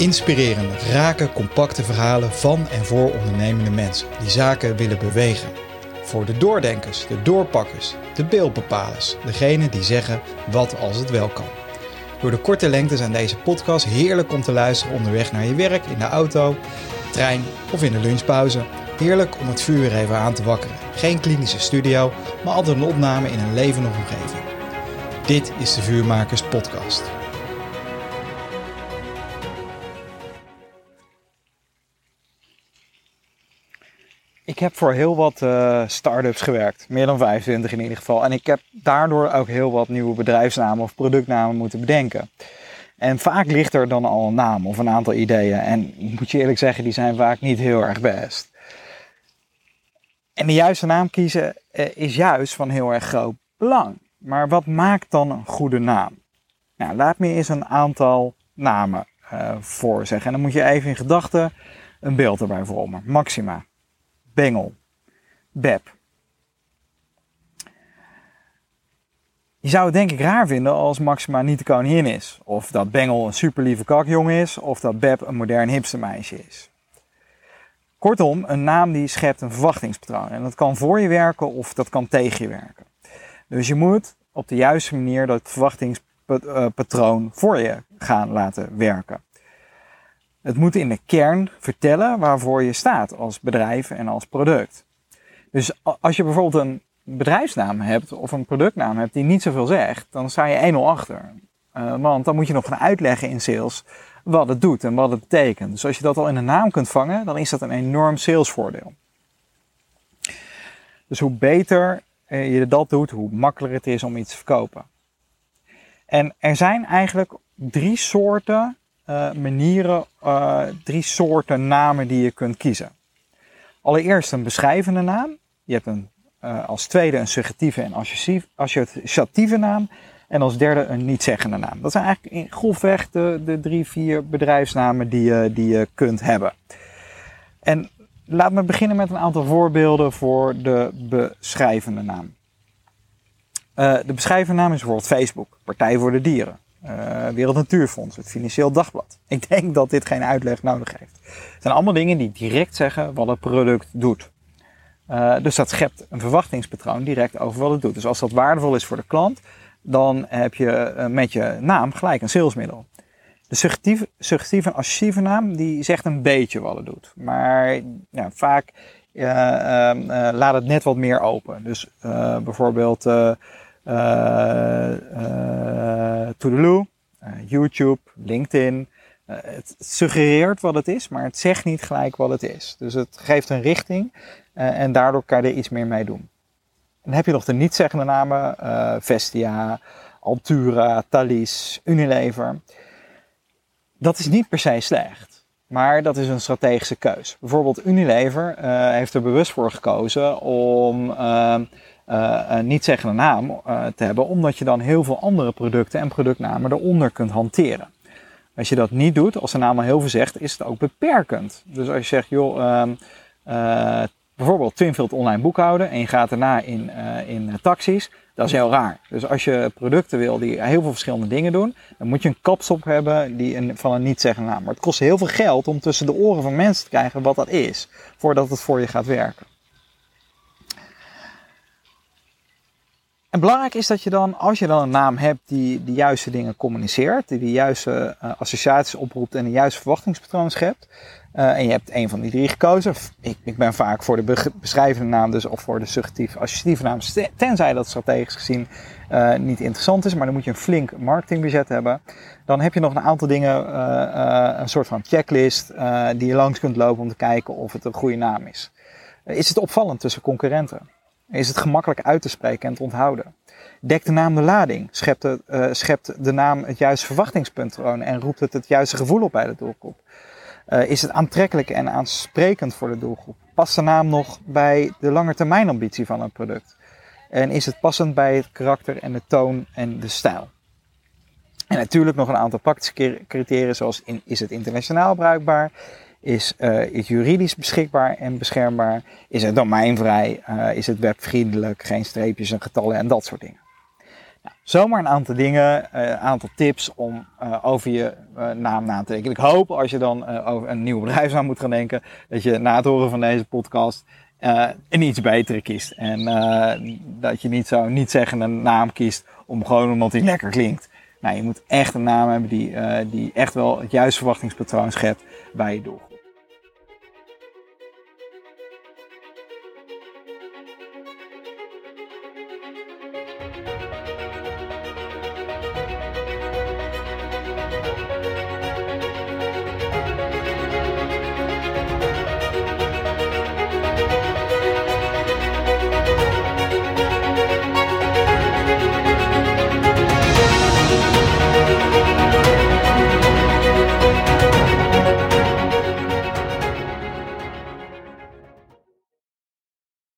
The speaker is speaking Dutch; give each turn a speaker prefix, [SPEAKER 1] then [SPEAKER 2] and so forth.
[SPEAKER 1] Inspirerende, rake, compacte verhalen van en voor ondernemende mensen die zaken willen bewegen. Voor de doordenkers, de doorpakkers, de beeldbepalers, degenen die zeggen wat als het wel kan. Door de korte lengte zijn deze podcasts heerlijk om te luisteren onderweg naar je werk, in de auto, trein of in de lunchpauze. Heerlijk om het vuur even aan te wakkeren. Geen klinische studio, maar altijd een opname in een levendige omgeving. Dit is de Vuurmakers Podcast.
[SPEAKER 2] Ik heb voor heel wat uh, start-ups gewerkt, meer dan 25 in ieder geval. En ik heb daardoor ook heel wat nieuwe bedrijfsnamen of productnamen moeten bedenken. En vaak ligt er dan al een naam of een aantal ideeën. En moet je eerlijk zeggen, die zijn vaak niet heel erg best. En de juiste naam kiezen uh, is juist van heel erg groot belang. Maar wat maakt dan een goede naam? Nou, laat me eens een aantal namen uh, voorzeggen. En dan moet je even in gedachten een beeld erbij vormen. Maxima. Bengel, Beb. Je zou het denk ik raar vinden als Maxima niet de koningin is. Of dat Bengel een super lieve kakjong is. Of dat Beb een modern hipstermeisje is. Kortom, een naam die schept een verwachtingspatroon. En dat kan voor je werken of dat kan tegen je werken. Dus je moet op de juiste manier dat verwachtingspatroon voor je gaan laten werken. Het moet in de kern vertellen waarvoor je staat als bedrijf en als product. Dus als je bijvoorbeeld een bedrijfsnaam hebt of een productnaam hebt die niet zoveel zegt, dan sta je 1-0 achter. Uh, want dan moet je nog gaan uitleggen in sales wat het doet en wat het betekent. Dus als je dat al in een naam kunt vangen, dan is dat een enorm salesvoordeel. Dus hoe beter je dat doet, hoe makkelijker het is om iets te verkopen. En er zijn eigenlijk drie soorten uh, manieren, uh, drie soorten namen die je kunt kiezen. Allereerst een beschrijvende naam. Je hebt een, uh, als tweede een suggestieve en associatieve naam. En als derde een niet-zeggende naam. Dat zijn eigenlijk in grofweg de, de drie, vier bedrijfsnamen die je, die je kunt hebben. En laat me beginnen met een aantal voorbeelden voor de beschrijvende naam. de beschrijvende naam is bijvoorbeeld Facebook, Partij voor de Dieren. Uh, Wereld Natuurfonds, het Financieel Dagblad. Ik denk dat dit geen uitleg nodig heeft. Het zijn allemaal dingen die direct zeggen wat het product doet. Uh, dus dat schept een verwachtingspatroon direct over wat het doet. Dus als dat waardevol is voor de klant, dan heb je uh, met je naam gelijk een salesmiddel. De suggestieve, suggestieve en associatieve naam, die zegt een beetje wat het doet. Maar vaak laat het net wat meer open. Dus bijvoorbeeld Toodaloo, YouTube, LinkedIn. het suggereert wat het is, maar het zegt niet gelijk wat het is. Dus het geeft een richting en daardoor kan je er iets meer mee doen. Dan heb je nog de niet-zeggende namen, Vestia, Altura, Thalys, Unilever. Dat is niet per se slecht. Maar dat is een strategische keus. Bijvoorbeeld Unilever heeft er bewust voor gekozen om uh, uh, een niet-zeggende naam te hebben, omdat je dan heel veel andere producten en productnamen eronder kunt hanteren. Als je dat niet doet, als de naam al heel veel zegt, is het ook beperkend. Dus als je zegt, joh, ehm, bijvoorbeeld Twinfield online boekhouden en je gaat daarna in, in taxis, dat is heel raar. Dus als je producten wil die heel veel verschillende dingen doen, dan moet je een kapstop hebben die een, van een niet-zeggende naam. Maar het kost heel veel geld om tussen de oren van mensen te krijgen wat dat is, voordat het voor je gaat werken. En belangrijk is dat je dan, als je dan een naam hebt die de juiste dingen communiceert, die de juiste uh, associaties oproept en een juiste verwachtingspatroon schept, uh, en je hebt een van die drie gekozen. Ik, ik ben vaak voor de beschrijvende naam dus, of voor de suggestieve associatieve naam, tenzij dat strategisch gezien uh, niet interessant is, maar dan moet je een flink marketingbudget hebben. Dan heb je nog een aantal dingen, een soort van checklist, die je langs kunt lopen om te kijken of het een goede naam is. is het opvallend tussen concurrenten? Is het gemakkelijk uit te spreken en te onthouden? Dekt de naam de lading? Schept de, uh, schept de naam het juiste verwachtingspatroon en roept het het juiste gevoel op bij de doelgroep? Uh, is het aantrekkelijk en aansprekend voor de doelgroep? Past de naam nog bij de langetermijnambitie van een product? En is het passend bij het karakter en de toon en de stijl? En natuurlijk nog een aantal praktische criteria zoals is het internationaal bruikbaar? Is het juridisch beschikbaar en beschermbaar? Is het domeinvrij? Uh, is het webvriendelijk? Geen streepjes en getallen en dat soort dingen. Nou, zomaar een aantal dingen, een aantal tips om over je naam na te denken. Ik hoop als je dan over een nieuwe bedrijfsnaam moet gaan denken, dat je na het horen van deze podcast een iets betere kiest. En dat je niet zo niet zeggen een naam kiest om gewoon omdat die lekker klinkt. Nou, je moet echt een naam hebben die, die echt wel het juiste verwachtingspatroon schept bij je doel.